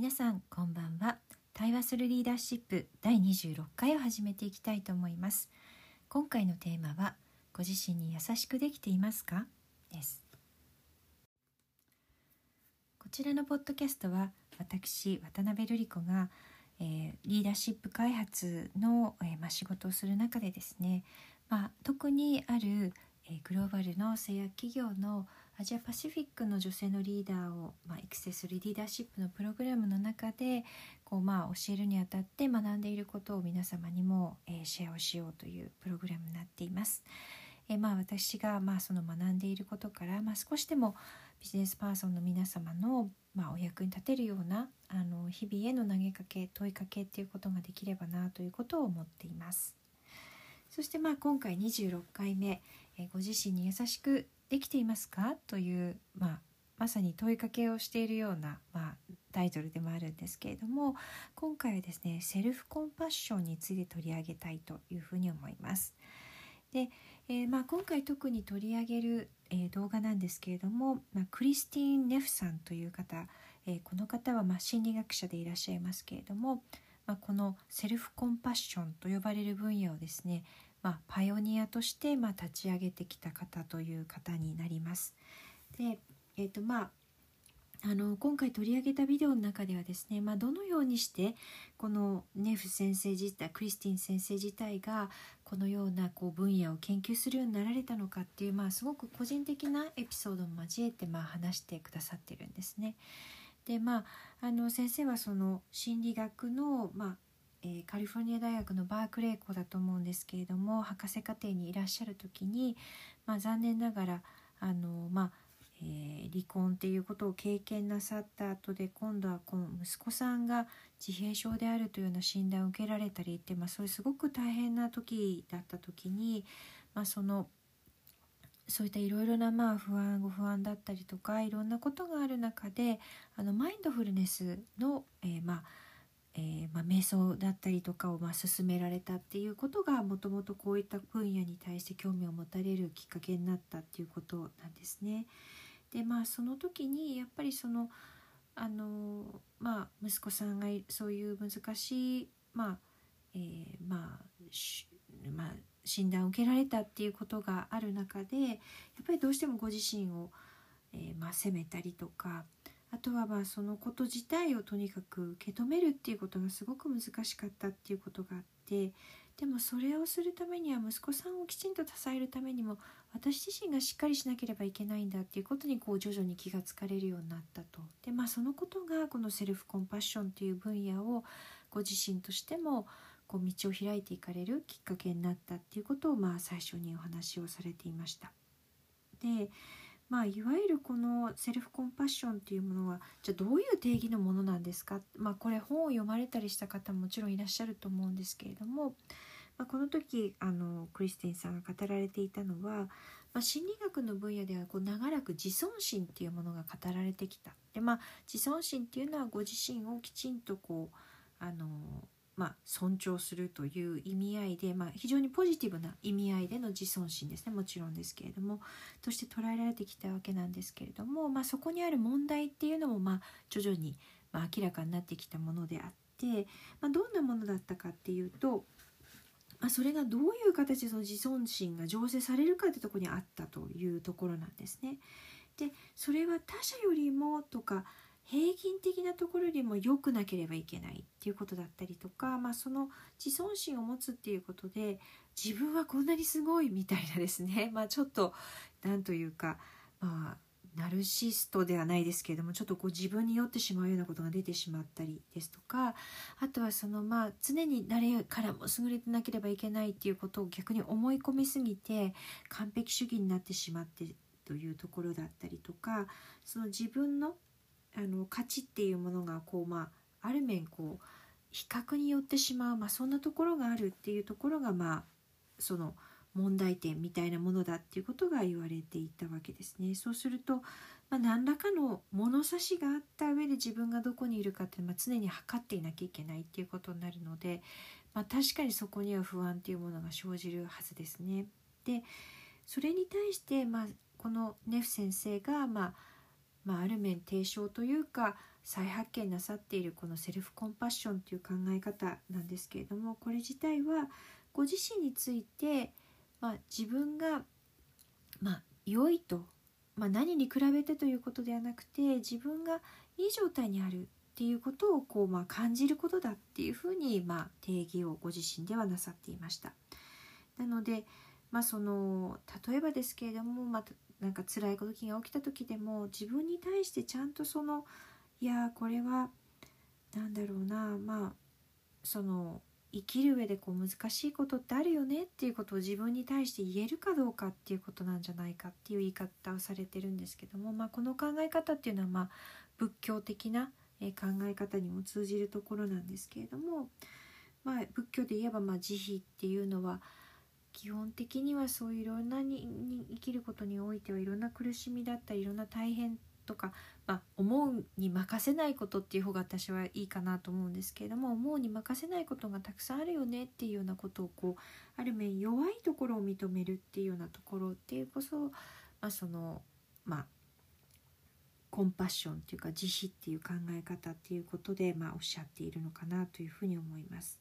皆さんこんばんは。対話するリーダーシップ第26回を始めていきたいと思います。今回のテーマはご自身に優しくできていますか？です。こちらのポッドキャストは私渡辺瑠璃子が、えー、リーダーシップ開発の、えーまあ、仕事をする中でですね、まあ、特にある、えー、グローバルの製薬企業のアジアパシフィックの女性のリーダーを、まあ、育成するリーダーシップのプログラムの中でこう、まあ、教えるにあたって学んでいることを皆様にも、えー、シェアをしようというプログラムになっています。えー、まあ、私が、まあ、その学んでいることから、まあ、少しでもビジネスパーソンの皆様の、まあ、お役に立てるようなあの日々への投げかけ問いかけっていうことができればなということを思っています。そしてまあ今回26回目、えー、ご自身に優しくできていますか？という、まあ、まさに問いかけをしているような、まあ、タイトルでもあるんですけれども今回はですねセルフコンパッションについて取り上げたいというふうに思います。で、えー、まあ、今回特に取り上げる、えー、動画なんですけれども、まあ、クリスティーン・ネフさんという方、えー、この方はま心理学者でいらっしゃいますけれども、まあ、このセルフコンパッションと呼ばれる分野をですねまあ、パイオニアとして、まあ、立ち上げてきた方という方になります。で、えーとまあ、あの今回取り上げたビデオの中ではですね、まあ、どのようにしてこのネフ先生自体クリスティン先生自体がこのようなこう分野を研究するようになられたのかっていう、まあ、すごく個人的なエピソードも交えて、まあ、話してくださってるんですね。でまあ、あの先生はその心理学の、まあ、えー、カリフォルニア大学のバークレー校だと思うんですけれども博士課程にいらっしゃる時に、まあ、残念ながらあの、まあえー、離婚っていうことを経験なさった後で今度はこの息子さんが自閉症であるというような診断を受けられたりって、まあ、それすごく大変な時だった時に、まあ、そのそういったいろいろなまあ不安ご不安だったりとかいろんなことがある中であのマインドフルネスの、えー、まあえー、まあ、瞑想だったりとかをまあ進められたっていうことがもともとこういった分野に対して興味を持たれるきっかけになったっていうことなんですね。でまあその時にやっぱりそのあのまあ息子さんがそういう難しいまあ、えー、まあまあ診断を受けられたっていうことがある中でやっぱりどうしてもご自身を、えー、まあ、責めたりとかあとはまあそのこと自体をとにかく受け止めるっていうことがすごく難しかったっていうことがあってでもそれをするためには息子さんをきちんと支えるためにも私自身がしっかりしなければいけないんだっていうことにこう徐々に気がつかれるようになったと。でまあそのことがこのセルフコンパッションっていう分野をご自身としてもこう道を開いていかれるきっかけになったっていうことをまあ最初にお話をされていました。でまあ、いわゆるこのセルフコンパッションっていうものはじゃあどういう定義のものなんですか、まあ、これ本を読まれたりした方ももちろんいらっしゃると思うんですけれども、まあ、この時あのクリスティンさんが語られていたのは、まあ、心理学の分野ではこう長らく自尊心っていうものが語られてきた。でまあ、自尊心っていうのはご自身をきちんとこうあのまあ、尊重するという意味合いで、まあ、非常にポジティブな意味合いでの自尊心ですねもちろんですけれどもとして捉えられてきたわけなんですけれども、まあ、そこにある問題っていうのも、まあ、徐々に、まあ明らかになってきたものであって、まあどんなものだったかっていうと、まあそれがどういう形でその自尊心が醸成されるかってとこにあったというところなんですね。でそれは他者よりもとか平均的なところよりも良くなければいけないっていうことだったりとか、まあ、その自尊心を持つっていうことで自分はこんなにすごいみたいなですね、まあ、ちょっと何というかまあナルシストではないですけれどもちょっとこう自分に酔ってしまうようなことが出てしまったりですとかあとはそのまあ常に誰からも優れてなければいけないっていうことを逆に思い込みすぎて完璧主義になってしまってというところだったりとかその自分のあの価値っていうものがこう、まあ、ある面こう比較によってしまう、まあ、そんなところがあるっていうところが、まあ、その問題点みたいなものだっていうことが言われていたわけですね。そうすると、まあ、何らかの物差しがあった上で自分がどこにいるかって、まあ、常に測っていなきゃいけないっていうことになるので、まあ、確かにそこには不安っていうものが生じるはずですね。でそれに対して、まあ、このネフ先生が、まあまあ、ある面提唱というか再発見なさっているこのセルフコンパッションという考え方なんですけれどもこれ自体はご自身について、まあ、自分が、まあ、良いと、まあ、何に比べてということではなくて自分がいい状態にあるっていうことをこう、まあ、感じることだっていうふうに、まあ、定義をご自身ではなさっていました。なので、まあ、その例えばですけれども、まあ、なんか辛いことが起きた時でも自分に対してちゃんとそのいやこれは何だろうなまあその生きる上でこう難しいことってあるよねっていうことを自分に対して言えるかどうかっていうことなんじゃないかっていう言い方をされてるんですけども、まあ、この考え方っていうのはまあ仏教的な考え方にも通じるところなんですけれども、まあ、仏教で言えばまあ慈悲っていうのは基本的にはそういういろんなにに生きることにおいてはいろんな苦しみだったりいろんな大変とか、まあ、思うに任せないことっていう方が私はいいかなと思うんですけれども思うに任せないことがたくさんあるよねっていうようなことをこうある面弱いところを認めるっていうようなところっていうこそ、まあ、そのまあ compassion っていうか慈悲っていう考え方っていうことで、まあ、おっしゃっているのかなというふうに思います。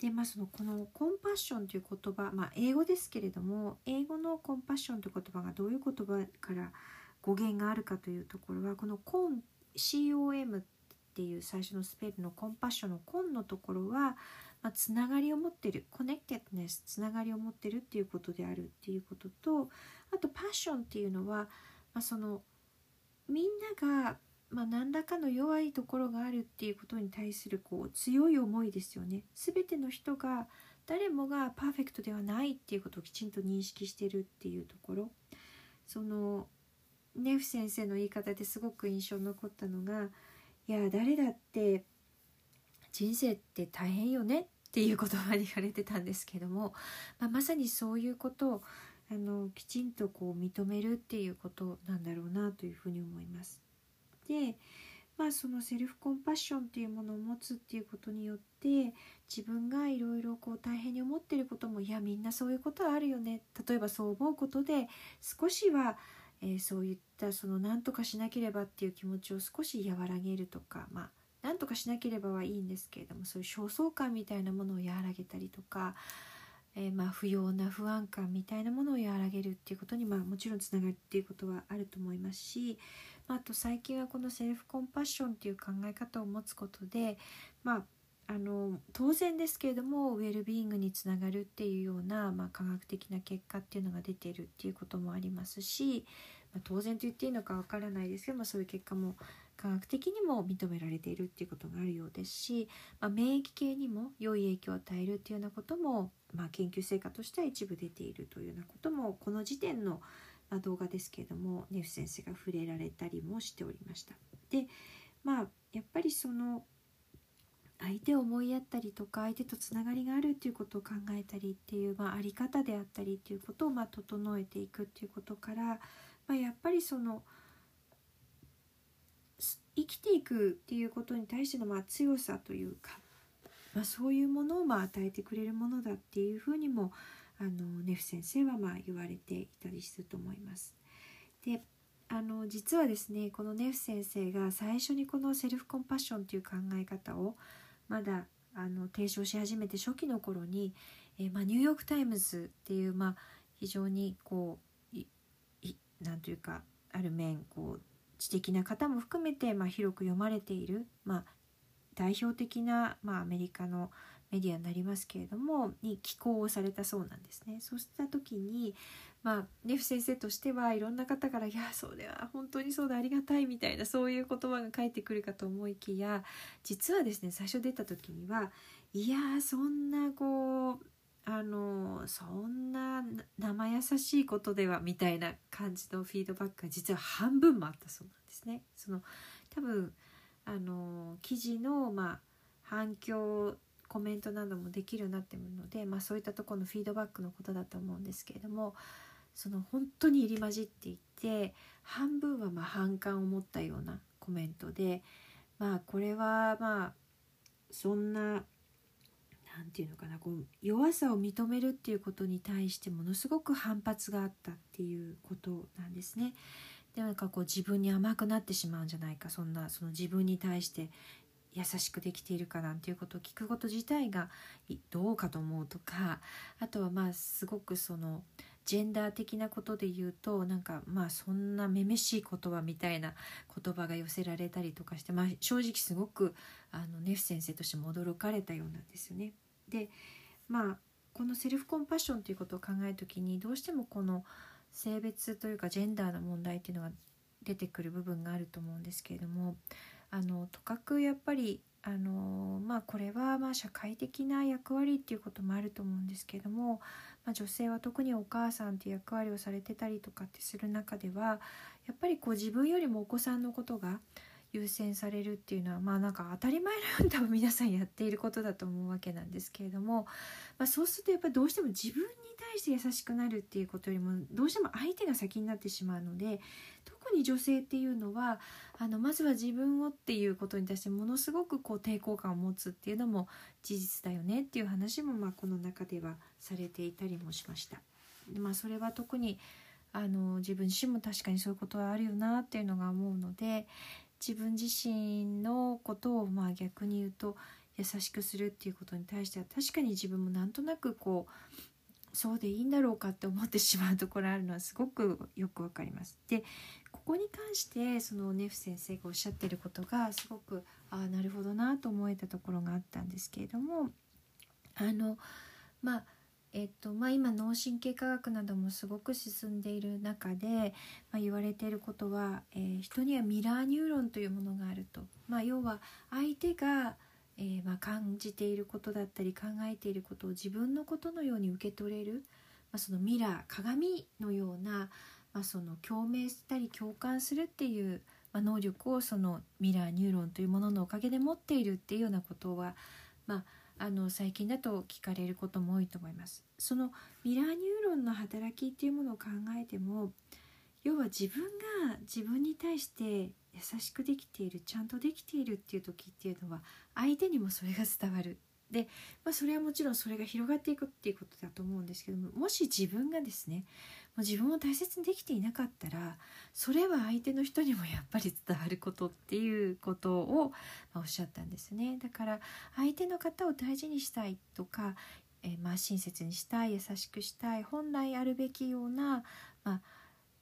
でまあそのこの compassion という言葉、まあ、英語ですけれども英語の compassion という言葉がどういう言葉から語源があるかというところはこのコン COM っていう最初のスペルの compassion のコンのところは、まあ、つながりを持ってる connectedness つながりを持ってるっていうことであるっていうこととあとパッションっていうのは、まあ、そのみんながまあ、何らかの弱いところがあるっていうことに対するこう強い思いですよね。全ての人が誰もがパーフェクトではないっていうことをきちんと認識してるっていうところそのネフ先生の言い方ですごく印象に残ったのが「いや誰だって人生って大変よね」っていう言葉に言われてたんですけども、まあ、まさにそういうことをあのきちんとこう認めるっていうことなんだろうなというふうに思います。でまあそのセルフコンパッションっていうものを持つっていうことによって自分がいろいろこう大変に思ってることもいやみんなそういうことはあるよね。例えばそう思うことで少しは、えー、そういったその何とかしなければっていう気持ちを少し和らげるとかまあ何とかしなければはいいんですけれどもそういう焦燥感みたいなものを和らげたりとかえー、まあ、不要な不安感みたいなものを和らげるっていうことに、まあ、もちろんつながるっていうことはあると思いますし、あ、と最近はこのセルフコンパッションっていう考え方を持つことで、まあ、あの当然ですけれどもウェルビーイングにつながるっていうような、まあ、科学的な結果っていうのが出ているっていうこともありますし、まあ、当然と言っていいのかわからないですけど、まあ、そういう結果も科学的にも認められているっていうことがあるようですし、まあ、免疫系にも良い影響を与えるっていうようなことも、まあ、研究成果としては一部出ているというようなこともこの時点のま動画ですけれどもネフ先生が触れられたりもしておりました。でまあやっぱりその相手を思いやったりとか相手とつながりがあるっていうことを考えたりっていう、まあ、あり方であったりっていうことをまあ整えていくっていうことから、まあ、やっぱりその生きていくっていうことに対してのまあ強さというか、まあ、そういうものをまあ与えてくれるものだっていうふうにもあのネフ先生はまあ言われていたりすると思います。であの実はですねこのネフ先生が最初にこのセルフコンパッションという考え方をまだあの提唱し始めて初期の頃に、えー、まあ、ニューヨーク・タイムズっていう、まあ、非常にこう何というかある面こう知的な方も含めて、まあ、広く読まれている、まあ、代表的な、まあ、アメリカのメディアになりますけれどもに寄稿をされたそうなんですね。そうした時に、まあ、ネフ先生としてはいろんな方から「いやそうでは本当にそうでありがたい」みたいなそういう言葉が返ってくるかと思いきや実はですね最初出た時にはいやそんなこうあのそんな生優しいことではみたいな感じのフィードバックが実は半分もあったそうなんですね。その多分あの記事の、まあ、反響コメントなどもできるようになってるので、まあ、そういったところのフィードバックのことだと思うんですけれどもその本当に入り混じっていて半分はま反感を持ったようなコメントでまあこれはまあそんな何て言うのかなこう弱さを認めるっていうことに対してものすごく反発があったっていうことなんですね。でなんかこう自分に甘くなってしまうんじゃないかそんなその自分に対して優しくできているかなんていうことを聞くこと自体がどうかと思うとかあとはまあすごくそのジェンダー的なことで言うとなんかまあそんなめめしい言葉みたいな言葉が寄せられたりとかして、まあ、正直すごくあのネフ先生としても驚かれたようなんですよね。でまあこのセルフコンパッションということを考える時にどうしてもこの性別というかジェンダーの問題っていうのが出てくる部分があると思うんですけれどもあのとかくやっぱりあのまあこれはまあ社会的な役割っていうこともあると思うんですけどもまあ、女性は特にお母さんっていう役割をされてたりとかってする中ではやっぱりこう自分よりもお子さんのことが優先されるっていうのはまあなんか当たり前のように多分皆さんやっていることだと思うわけなんですけれども、まあ、そうするとやっぱりどうしても自分に対して優しくなるっていうことよりもどうしても相手が先になってしまうので特に女性っていうのはあのまずは自分をっていうことに対してものすごくこう抵抗感を持つっていうのも事実だよねっていう話もまあこの中ではされていたりもしました。まあ、それは特にあの自分自身も確かにそういうことはあるよなっていうのが思うので自分自身のことをまあ逆に言うと優しくするっていうことに対しては確かに自分もなんとなくこうそうでいいんだろうかって思ってしまうところあるのはすごくよくわかります。でここに関してそのネフ先生がおっしゃってることがすごくああなるほどなと思えたところがあったんですけれどもあのまあえっとまあ、今脳神経科学などもすごく進んでいる中で、まあ、言われていることは、えー、人にはミラーニューロンというものがあると、まあ、要は相手が、えー、まあ、感じていることだったり考えていることを自分のことのように受け取れる、まあ、そのミラー鏡のような、まあ、その共鳴したり共感するっていう、ま能力をそのミラーニューロンというもののおかげで持っているっていうようなことは、まああの最近だと聞かれることも多いと思います。そのミラーニューロンの働きっていうものを考えても要は自分が自分に対して優しくできているちゃんとできているっていう時っていうのは相手にもそれが伝わるで、まあ、それはもちろんそれが広がっていくっていうことだと思うんですけどももし自分がですね自分を大切にできていなかったらそれは相手の人にもやっぱり伝わることっていうことを、おっしゃったんですねだから相手の方を大事にしたいとか、えー、まあ親切にしたい優しくしたい本来あるべきような、まあ、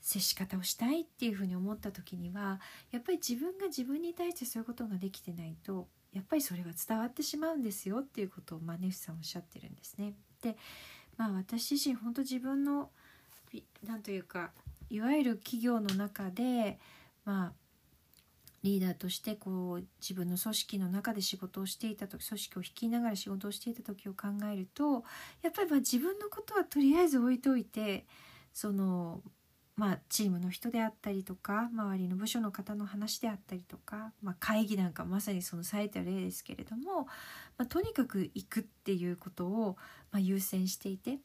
接し方をしたいっていうふうに思った時にはやっぱり自分が自分に対してそういうことができてないとやっぱりそれは伝わってしまうんですよっていうことをマネフさんおっしゃってるんですね。でまあ私自身本当自分の何というかいわゆる企業の中でまあリーダーとしてこう自分の組織の中で仕事をしていた時組織を率いながら仕事をしていた時を考えるとやっぱりま自分のことはとりあえず置いといてそのまあ、チームの人であったりとか周りの部署の方の話であったりとか、まあ、会議なんかまさにその最た例ですけれども、まあ、とにかく行くっていうことを、ま、優先していて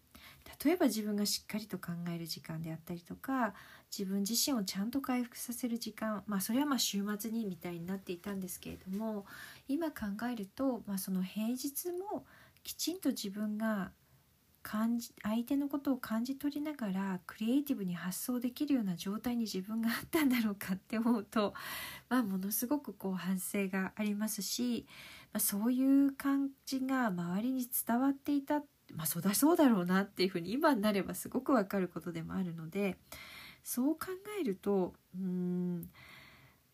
例えば自分がしっかりと考える時間であったりとか自分自身をちゃんと回復させる時間まあそれはまあ週末にみたいになっていたんですけれども今考えると、まあ、その平日もきちんと自分が感じ相手のことを感じ取りながらクリエイティブに発想できるような状態に自分があったんだろうかって思うと、まあ、ものすごくこう反省がありますし、まあ、そういう感じが周りに伝わっていたっ、まあ、そうだそうだろうなっていうふうに今になればすごくわかることでもあるのでそう考えるとうん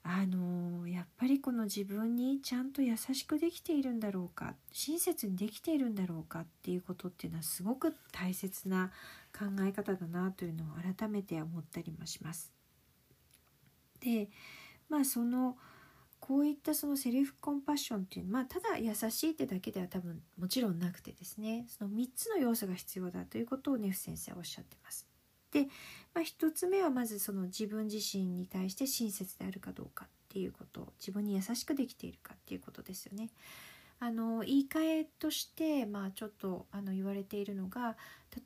あのやっぱりこの自分にちゃんと優しくできているんだろうか親切にできているんだろうかっていうことっていうのはすごく大切な考え方だなというのを改めて思ったりもします。でまあそのこういったそのセルフコンパッションっていうのは、まあ、ただ優しいってだけでは多分もちろんなくてですねその3つの要素が必要だということをネフ先生はおっしゃってます。で、まあ、1つ目はまずその自分自身に対して親切であるかどうかっていうこと自分に優しくできているかっていうことですよね。あの言い換えとして、まあ、ちょっとあの言われているのが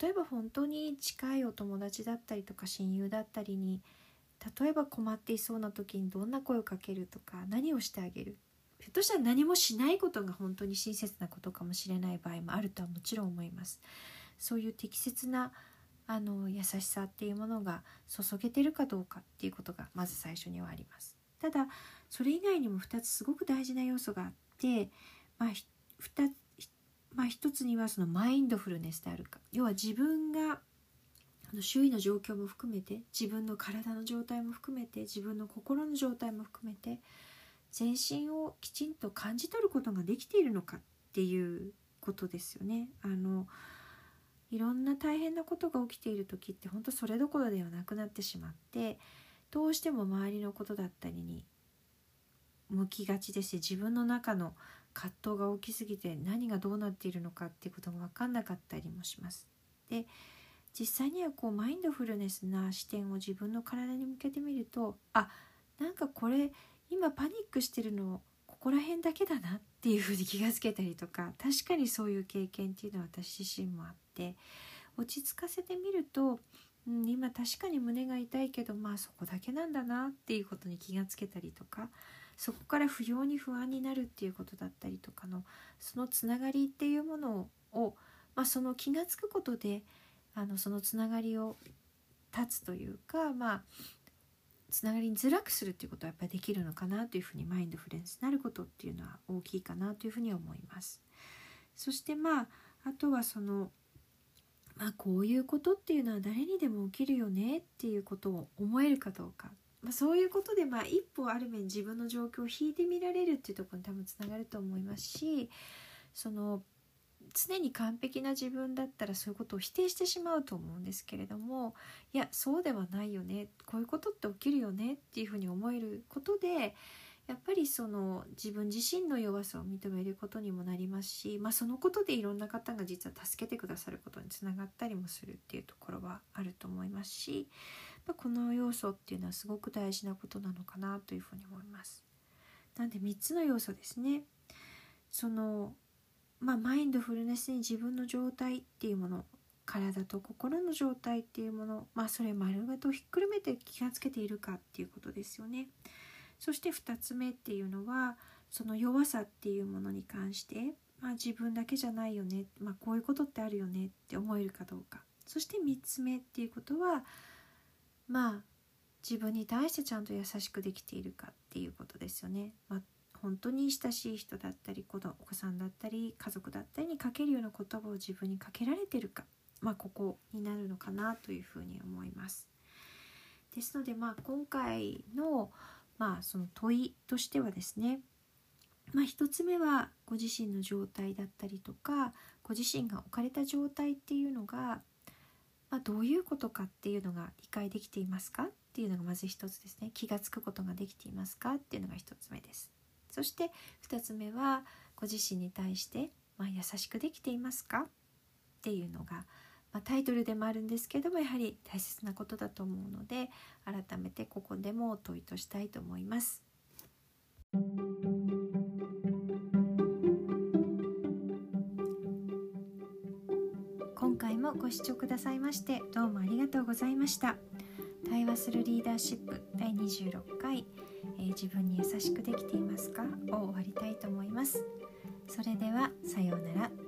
例えば本当に近いお友達だったりとか親友だったりに例えば困っていそうな時にどんな声をかけるとか何をしてあげる？ひょっとしたら何もしないことが本当に親切なことかもしれない場合もあるとはもちろん思います。そういう適切なあの優しさっていうものが注げてるかどうかっていうことがまず最初にはあります。ただそれ以外にも2つすごく大事な要素があって、まあ、2まあ、一つにはそのマインドフルネスであるか要は自分がの周囲の状況も含めて自分の体の状態も含めて自分の心の状態も含めて全身をきちんと感じ取ることができているのかっていうことですよね。あのいろんな大変なことが起きている時って本当それどころではなくなってしまってどうしても周りのことだったりに向きがちですし自分の中の葛藤が大きすぎて何がどうなっているのかっていうことが分かんなかったりもします。で実際にはこうマインドフルネスな視点を自分の体に向けてみるとあなんかこれ今パニックしてるのここら辺だけだなっていうふうに気がつけたりとか確かにそういう経験っていうのは私自身もあって落ち着かせてみると、うん、今確かに胸が痛いけどまあそこだけなんだなっていうことに気がつけたりとかそこから不要に不安になるっていうことだったりとかのそのつながりっていうものを、まあ、その気が付くことであのそのつながりを断つというかまあつながりにづらくするっていうことはやっぱりできるのかなというふうにマインドフルエンスになることっていうのは大きいかなというふうに思います。そしてまああとはそのまあこういうことっていうのは誰にでも起きるよねっていうことを思えるかどうかまあ、そういうことでまあ一歩ある面自分の状況を引いてみられるっていうところに多分つながると思いますしその常に完璧な自分だったらそういうことを否定してしまうと思うんですけれどもいやそうではないよねこういうことって起きるよねっていうふうに思えることでやっぱりその自分自身の弱さを認めることにもなりますし、まあ、そのことでいろんな方が実は助けてくださることにつながったりもするっていうところはあると思いますしまこの要素っていうのはすごく大事なことなのかなというふうに思います。なんで3つの要素ですね。そのまあ、マインドフルネスに自分の状態っていうもの体と心の状態っていうもの、まあ、それ丸ごとひっくるめて気がつけているかっていうことですよね。そして2つ目っていうのはその弱さっていうものに関して、まあ、自分だけじゃないよね、まあ、こういうことってあるよねって思えるかどうかそして3つ目っていうことはまあ自分に対してちゃんと優しくできているかっていうことですよね。まあ、本当に親しい人だったり子供お子さんだったり家族だったりにかけるような言葉を自分にかけられてるか、まあ、ここになるのかなというふうに思います。ですので、まあ、今回の,、まあその問いとしてはですね、まあ、1つ目はご自身の状態だったりとかご自身が置かれた状態っていうのがまあ、どういうことかっていうのが理解できていますかっていうのがまず一つですね気が付くことができていますかっていうのが一つ目ですそして二つ目はご自身に対して、まあ、優しくできていますか？っていうのが、まあ、タイトルでもあるんですけどもやはり大切なことだと思うので改めてここでも問いとしたいと思います。今回もご視聴くださいましてどうもありがとうございました対話するリーダーシップ第26回、えー、自分に優しくできていますかを終わりたいと思います。それではさようなら。